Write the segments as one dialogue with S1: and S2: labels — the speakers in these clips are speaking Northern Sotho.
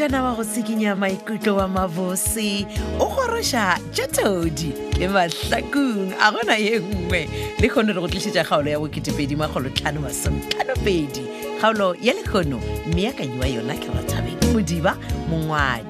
S1: motšana wa go sikinya maikutlo wa mabose o goroša tša todi le mahlakong a gona ye nngwe le kgono re go tlišetša kgaolo ya boketepedi makgolotlhano masomtlhanopedi kgaolo ya lekgono mme ya kanyiwa yona ke rathabeng modiba mongwadi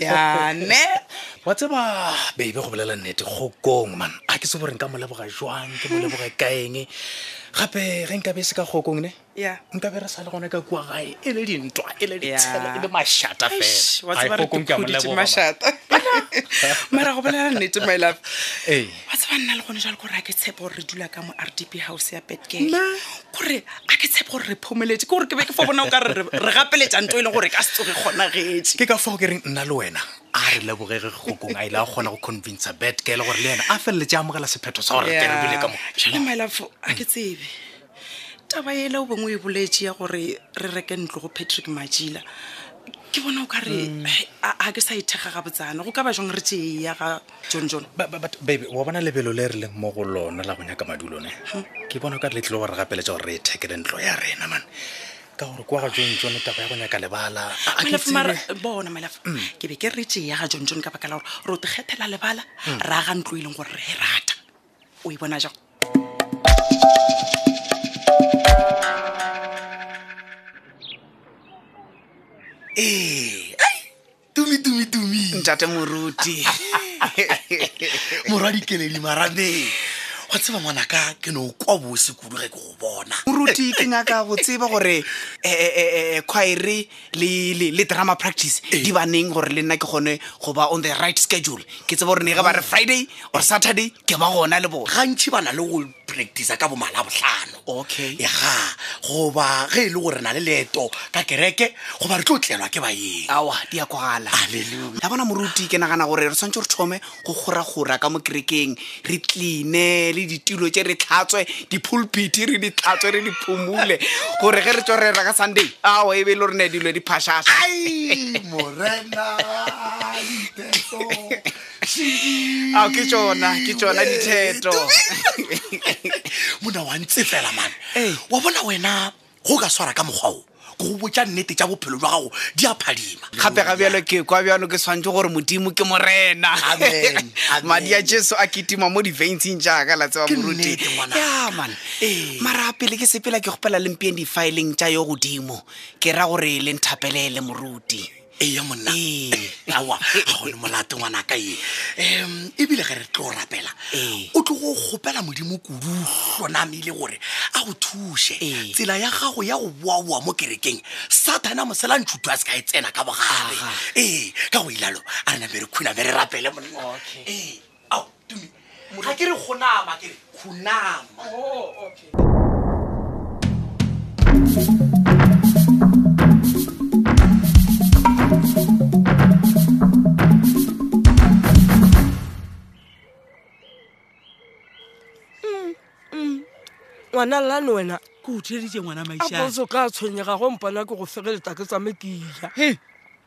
S2: yane
S3: wa tseba baby go bolela nnete kgokong man a ke se goreng ka mo leboga jwang ke mo leboga kaeng gape ge nka be se ka kgokong ne
S2: Yeah.
S3: nka be re sa le gone ka kua gae e le dintwa e le ditshelo e le mašata
S2: Eish, wa tseba re
S3: phuditše
S2: mašata mara go bolela nnete my love
S3: Ee.
S2: wa tseba nna le gone jalo gore a ke tshepe gore re dula ka mo r d p house ya betgay gore a ke tshepe gore re phomeletse ke gore ke be ke fo bona o ka re re- re gapeletsa nto e leng gore e ka se tsoge kgonagetse
S3: ke ka foo ke reng nna le wena a re lebogege kgokong a ile a kgona go convince betgale gore le yena a feleletse a amogela sephetho sa gore ke re bile ka mo
S2: jale my love a ke tsebe taba ele o bongwe e boletše ya gore re reke ntlo go patrick majila ke bona o ka re mm. a ke sa ithekga ga botsana go ka ba jong re tee ya ga john john
S3: babe wa bona lebelo le re leng mo go lona la go nyaka madulone hmm. ke bona o ka re le tlile go re gapeletsa gore re ithekele ntlo ya rena mane ka gore kwa ga john john taba ya go nyaka lebala
S2: bona melafa mm. ke be ke re tee ya ga john john ka baka la gore re o tekgethela lebala mm. ra ga ntlo e leng gore re e rata o e bona jang
S4: ee tumi tumi tumi
S2: ntate moruti
S4: morwa dikeledi marameng go tseba ngwanaka ke ne o kwa bose kudu ge ke go bona
S2: moruti ke nyaka go tseba gore um eh, eh, eh, kgwaere le le le drama practice eh. di ba neng gore le nna ke gone go ba on the right schedule ke tsebo gore ne ge ba re ah. friday or saturday ke ba gona le bone
S4: gantšhi ba na le go practice ka bomala botlhano
S2: okay
S4: e ga goba ge e le gore na le leeto ka kereke goba re tlo tlelwa ke bayeng
S2: awa di ya
S4: kwagala
S2: ya bona moruti ke nagana gore re tshwanetse re thome go goragora ka mo kerekeng re tline le ditulo tše re tlhatswe dipulpiti re di tlhatswe re di phumule gore ge re tso rera ka sunday ao e be e le rene dilo di
S4: phašaša
S2: ao ke tsona ke tsona ditheto
S4: mona wa ntse fela mane wa bona wena go ka swara ka mokgwa o go go botša nnete tša bophelo jwa gago di a phadima
S2: gape ga bjalo ke kwa bjalo ke tshwanetse gore modimo ke morena madi a jesu a ketima mo divaintsing jaaka la tseba moruti ya man
S4: ee.
S2: mara pele ke sepela ke kgopela lempeng difileng tša yo godimo ke ra gore le nthapelele moruti
S4: eya monna awa ga gone molato ngwana ka ye um ebile ge re tlo rapela o tlo go kgopela modimo kudu hlonamile gore a go thuše tsela ya gago ya go boaboa mo kerekeng sathane a mosela ntšhutu a se ka e tsena ka bogare ee ka go ilalo a re name re khuname re rapele monna ao tumi ga ke re kgonama ke re khunama oh, okay.
S5: ngwana lane wena
S6: ke o theeditse ngwana
S5: maisa ka tshwenyega go mpona ke go fegeleta ke tsame ke
S6: ija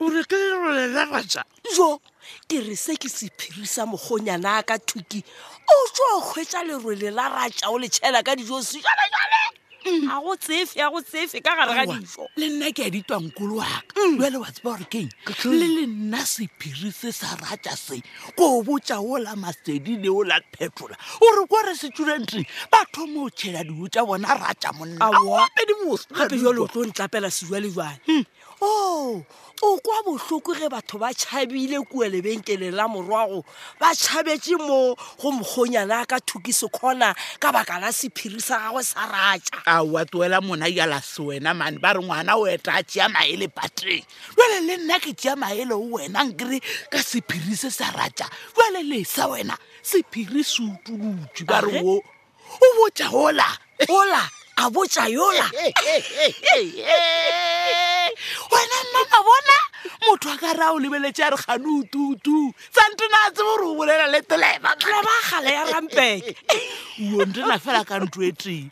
S6: o
S5: re ke
S6: leragatša
S5: jo ke re se ke sephiri sa mokgonyana a ka thuki o tso kgwetsa lerwele la ratša o letšhela ka dijo se jale jale mm. a go tsefe a go tsefe ka gare ga dijo
S6: le nna ke ya ditwankolo waka mm. jale wa tseba gore keng le le nna sephiri se sa ratša se ko botša o la masedi le o la phetola o re ko re setšurentri ba thoma o tšhela diwo tša bona ratša
S5: monnaapedimogape jale o tlo ntlapela sewa le jale hmm. o oh, o kwa bohloko ge batho ba tšhabile kua lebenkele la morwago ba tšhabetše mo go mokgonyana ka thuki sekgona ka baka la sephiri sa gagwe sa ratša
S6: aowa tsoela mona jala se wena mane ba re ngwana o eta a tšea maele pateng jale le nna ke tšea maele o wena nkere ka sephiri se sa ratša jale le sa wena sephiri se utolotswe ba re wo o botša ola
S5: ola a botša yola
S6: wena mmama bona motho a ka ra o lebeletše a re gane ututu santona a tsebo gore o bolela le
S5: toleba toleba gale ya rampeke
S6: uontena fela ka ntlo e
S5: tee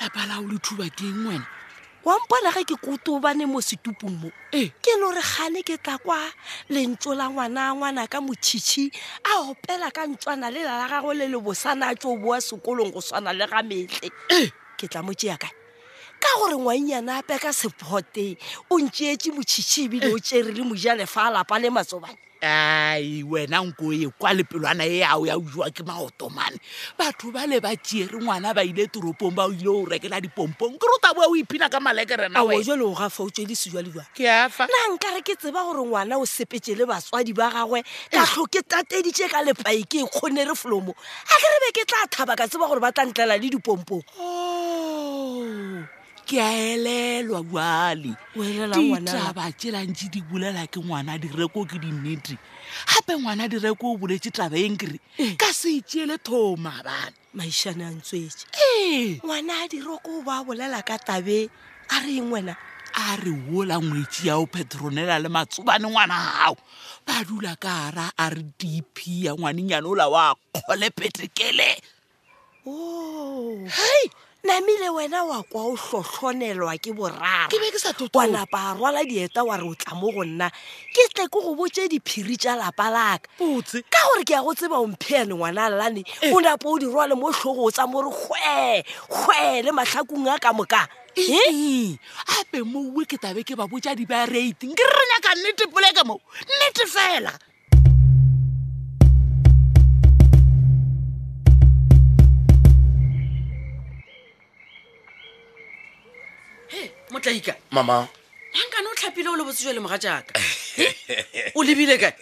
S5: lapa la o le
S6: thuba keng wena
S5: wa mpona ge ke kotobane mo setupong mo
S6: ee
S5: ke lo re gane ke tla kwa lentso la ngwana ngwana ka motšhitšhi a opela ka ntswana le la la gago le lebosana a tso boa sekolong go swana le ga metle ee ke tla mo tšea kae ka gore ngwannyana ape ka sephote o ntšeetse motšhitšhi ebile o tšere le mojalefa a lapa le matsobane
S6: ai wena nko ye kwa lepelwana e ao ya ujowa ke maotomane batho ba le ba tšere ngwana ba ile toropong ba o ile o rekela dipompong ke rota boa o iphina ka malekerenaao
S5: jale o gafa o tšwedise jwa lejwa
S6: ke afa
S5: na nka re ke tseba gore ngwana o sepetse le batswadi ba gagwe ka tlho ke tateditše ka lepai ke e kgonne re folomo a ke re be ke tla thaba ka tseba gore ba tla ntlela le dipompong
S6: oh. ke a elelwa
S5: bjale
S6: ditaba tselantse di bolela ke ngwana direko ke dinnete gape ngwana direko o boletse taba eng kere eh. ka se itšeele thoma bane
S5: maišane a ntswetse
S6: ee eh.
S5: ngwana a direko o ba bolela ka tabe a re eng wena
S6: a re wola ngwetsi ya o petronela le matsobane ngwana gago ba dula ka ara a re dp ya ngwanenyane ola wa kgole petekele
S5: oh. hai namile wena wa kwa o hlohlonelwa ke borara
S6: ke be ke sa
S5: wa napa a rwala dieta wa re o tla mo go nna ke tle ke go botse diphiri tša lapa laka
S6: botse
S5: ka gore ke ya go tseba o mpheane ngwana lane eh. o napa o di rwale mo tlhogo o tsa mo re kgwe kgwe le mahlakong a ka moka
S6: ee ape mowe ke tabe ke ba botsa dibarate ke re nyaka nnete poleke mo nnete fela
S7: motlaika
S8: mama
S7: mankane o tlhapile o le botse jale moga jaaka o lebile kae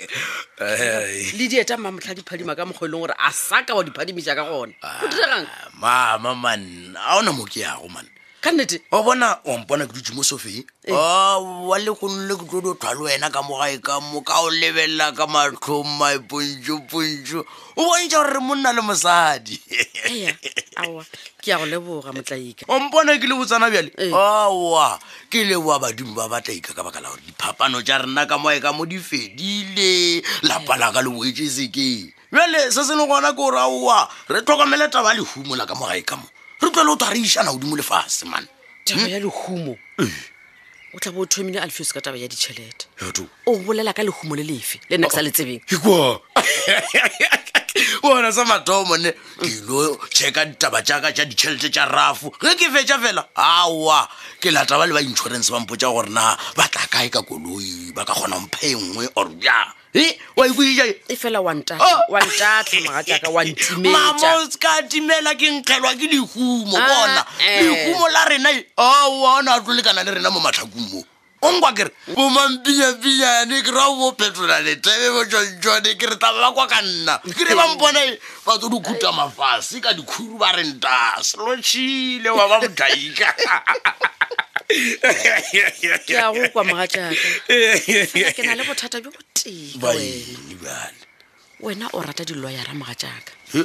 S7: le dieta mma motlha diphadima ka mokgwa e leng gore a sa ka wa diphadimisa ka gona o diregang ah,
S8: mama man a ona mo ke yago man
S7: ka nnete
S8: wa bona wa mpona ke dutse mo sofeng Ee. Ah, wa le gonne ke tlo dothwa le wena ka mogae ka mo ka o lebelela ka matlhong my pontso pontso o bontšha gore re monna le mosadi
S7: Eya, aowa ke ya go leboga motlaika
S8: wa mpona ke le botsana bjale
S7: Ee.
S8: aowa ke leboa badimo ba batlaika ka baka la gore diphapano tša rena ka mogae ka mo di fedile lapa la ka le boetse sekeng bjale se se le gona ke gore aowa re tlhokomele taba ya lehumo la ka mo gae ka mo re tlwele o tho a re išana godimo lefase mane
S7: taba ya lehumo o tla bo o thomile alfeos ka taba ya ditšhelete o bolela ka lehumo le lefe le nna ke sa le tsebeng
S8: bona sa mathomo ne ke ilo checka ditaba tsaka tša ditšhelete tša rafo ge ke fetša fela aowa ke lata ba le ba insurance ba mpotsa gore na ba tla kae ka koloi ba ka kgona mphe e nngwe or bjang e wa ikweša e
S7: e fela wantatla
S8: Oh.
S7: wantatla mogatšaka wa
S8: mama ntimetša o ska timela ke nkgelwa ke lehumo
S7: Ah,
S8: bona
S7: eh.
S8: lehumo la rena e- aowa o ne a tlo lekana le rena mo matlhakong mo o nkwa kere bomampinyampinyane ke ra bo phetola letebe bojonjone ke re taba ba kwa ka nna ke re ba mpona e, ba tlo di khuta mafase ka dikhuru ba re nta selotšhile wa ba mothaika
S7: ke a go kwa moga jaaka fela ke na le bothata jo botee ka wena
S8: baeng bjale
S7: wena o rata diloyara moga jaaka He?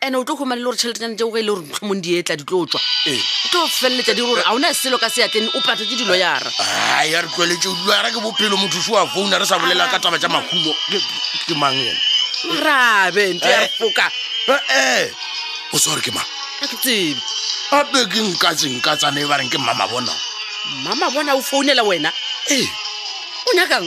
S7: ande o tlo humanele gore tšheletenyane tšeo ge e le gore mohlomong di etla di tlo tswa
S8: Ee.
S7: di tlo feleletsa di gore ga ona selo ka seatleng o patetse dilo
S8: yara a ya re tlweletse ulara ke bophelo motho se wa founa re sa bolela ka taba tša mahumo Ke- ke- ke mang ena
S7: rabe nto ya
S8: Eh.
S7: foka
S8: ee o sware ke mang
S7: a ke tsebe
S8: gape ke nkatsenkatsane e ba reng ke mmama bona
S7: mama bona o founela wena
S8: ee
S7: o nyakang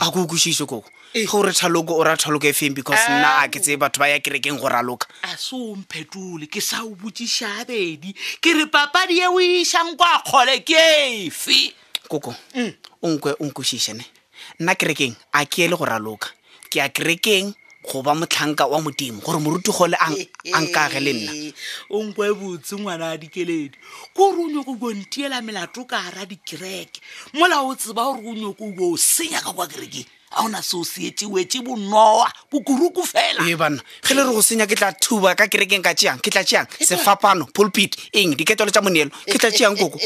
S2: a ko kwešiše koko gore thaloko o ra thaloko e feng because nna a ke tseye batho ba ya kerekeng go raloka
S6: a se o mphetole ke sa o botsiša abedi ke re papadi e o išang kwa kgole ke efe
S2: koko mm. o nkwe o nkwešišene nna kerekeng a ke ele go raloka ke ya kerekeng go ba motlhanka wa modimo gore morutigole a nkage le nna
S6: o nkwe botse ngwana a dikeledi ko re o nyoko ko ntiela melato ka gara dikereke mola o tseba gore o nyoko ko o senya ka kwa kerekeng a ona se o seetsewetse bonowa kokuruku fela
S2: ee banna ge le re go senya ke tla thuba ka kerekeng ka tšeang ke tla tšeang sefapano pulpit eng diketelo tša moneelo ke tla tšeang koko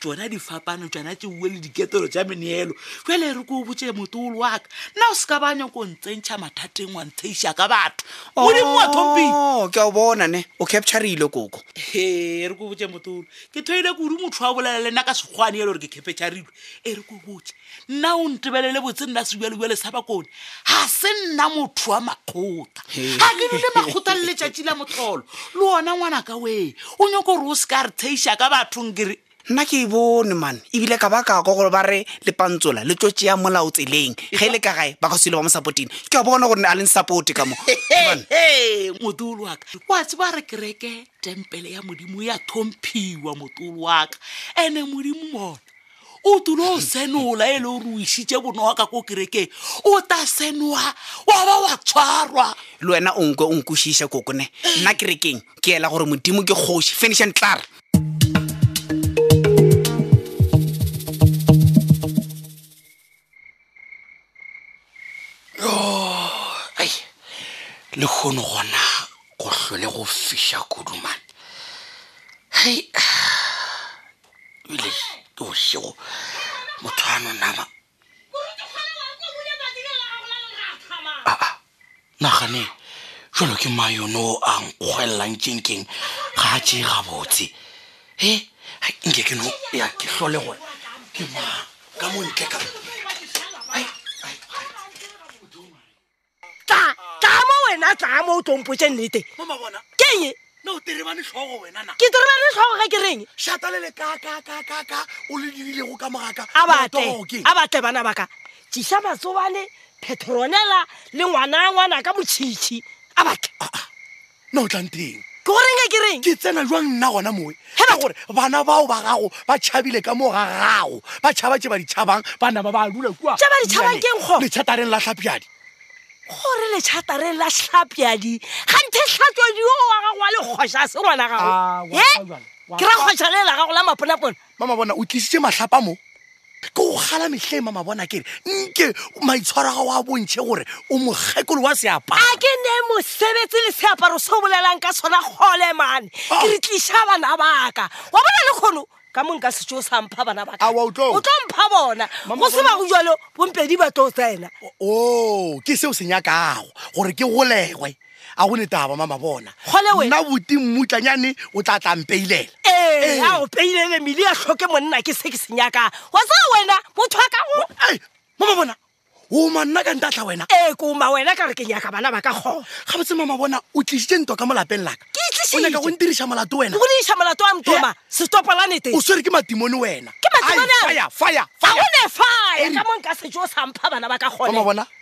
S6: tsona difapano tsona tseue le diketelo tša meneelo fele re ko o botse motolo waka nna o seka ba nyako ntsentšha mathateng wa ntsheiša ka batho modimo wa thompile
S2: Oh, ke a o bona ne o capturile koko
S6: e re ko botse motolo ke thoile kudu motho wa bolela le nna ka sekgwane ele gore ke khepetšharilwe e re ko botse nna o ntebelele botse nna sebjalebjale sa bakone ga se nna motho wa makgotha ga ke dule makgotha le letšatši la motlholo le ona ngwana ka wee o nyako gore o se ka re theiša ka bathong ke re
S2: nna ke e bone mane ebile ka ba ka kwa gore ba re lepantsola le tlo tšea molao tseleng ge e le ka gae ba ka sile ba mo supportine ke a bona gore ne a leng supporte ka mo
S6: modulu waka wa tse ba re kereke tempele ya modimo ya thomphiwa modulu waka ene modimo mona o tulo o senola e le o re o isitse bonowa ka ko kerekeng o ta senowa wa ba wa tshwarwa
S2: le wena o nkwe o nkwešiša kokone nna kerekeng ke ela gore modimo ke kgoši finish and clar
S4: le kgono gona go hlole go fiša kodumane hei ebile ke bošego motho a no nama nagane jalo ke ma yone o a nkgwelelang kenkeng ga a tee gabotse e nke ke no ya ke tlhole gore ke mang ka montle ka
S5: tla tla mo wena tla mo o tlompotse nnete
S6: keng e?
S5: ke
S6: terebane tlhogo ge
S5: ke reng a batle bana ba ka tisa matsobane peteronela le ngwana ngwana ka motšhitšhi a batle ah, ah.
S4: na o tlang teng
S5: ke go reng a ke reng
S4: ke tsena jwang nna gona moe hela gore bana bao ba gago ba tšhabile ka moo ga gago ba tšhaba tše ba di tšhabang ba nama ba dula kua
S5: tše ba di tšhabang keng go
S4: letšhatareng la tlhapjadi
S5: gore letšhatareng la tlhapjadi ganthe tlhatšwadi o wa gago wa lekgoša se ngwana gago ke ra kgoša le la gago la maponapona
S4: mama bona o tlisitše mahlapa mo ke go gala mehleng mama bona kere nke maitshwaro ga wa bontšhe gore o mokgekolo wa seaparo
S5: a ke ne mosebetsi le seaparo se o bolelang ka sona kgole mane
S4: ah.
S5: ke re tliša bana baka wa bona le kgono ka mong ka setseo sa mpha bana baka
S4: ah, o tlo
S5: mpha bona go se
S4: ba
S5: go jalo bompedi ba tlo tsena
S4: o oh, ke seo se nyakago gore ke golegwe a go letaba mama bona nna boti mmutlanyane o tla tla mpeilela
S5: ee a o peilele mele ya tlhoke monna ke se ke se nyaka wa sa wena motho wa ka go
S4: mama bona o ma nna ka ntatla wena
S5: ee ko ma wena ka re ke nyaka bana ba ka kgona
S4: ga botse mama bona o tlisitse ntwa ka mo lapeng laka
S5: ke
S4: tlisitse go ntiriša molato wena
S5: go diriša molato wa ntoma setopolane
S4: o swere ke matimone wena
S5: ke matimone
S4: fire fire fire
S5: one fire ka mo nka sejo sa mpha bana ba ka
S4: kgona mama bona